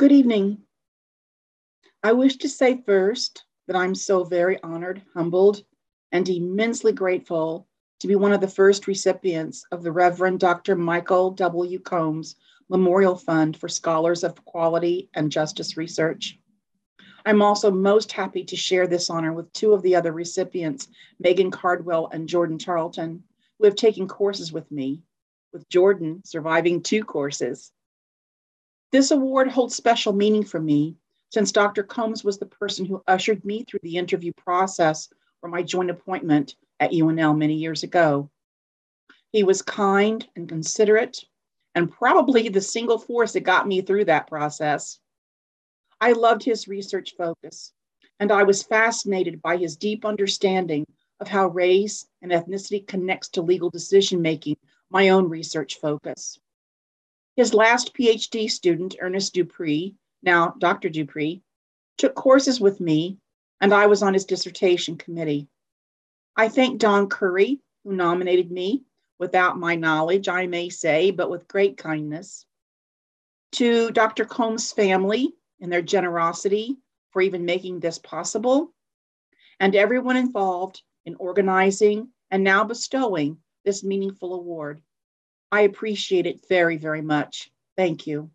Good evening. I wish to say first that I'm so very honored, humbled, and immensely grateful to be one of the first recipients of the Reverend Dr. Michael W. Combs Memorial Fund for Scholars of Equality and Justice Research. I'm also most happy to share this honor with two of the other recipients, Megan Cardwell and Jordan Charlton, who have taken courses with me, with Jordan surviving two courses. This award holds special meaning for me since Dr. Combs was the person who ushered me through the interview process for my joint appointment at UNL many years ago. He was kind and considerate, and probably the single force that got me through that process. I loved his research focus, and I was fascinated by his deep understanding of how race and ethnicity connects to legal decision making, my own research focus. His last PhD student, Ernest Dupree, now Dr. Dupree, took courses with me, and I was on his dissertation committee. I thank Don Curry, who nominated me, without my knowledge, I may say, but with great kindness. To Dr. Combs' family, and their generosity for even making this possible, and everyone involved in organizing and now bestowing this meaningful award. I appreciate it very, very much. Thank you.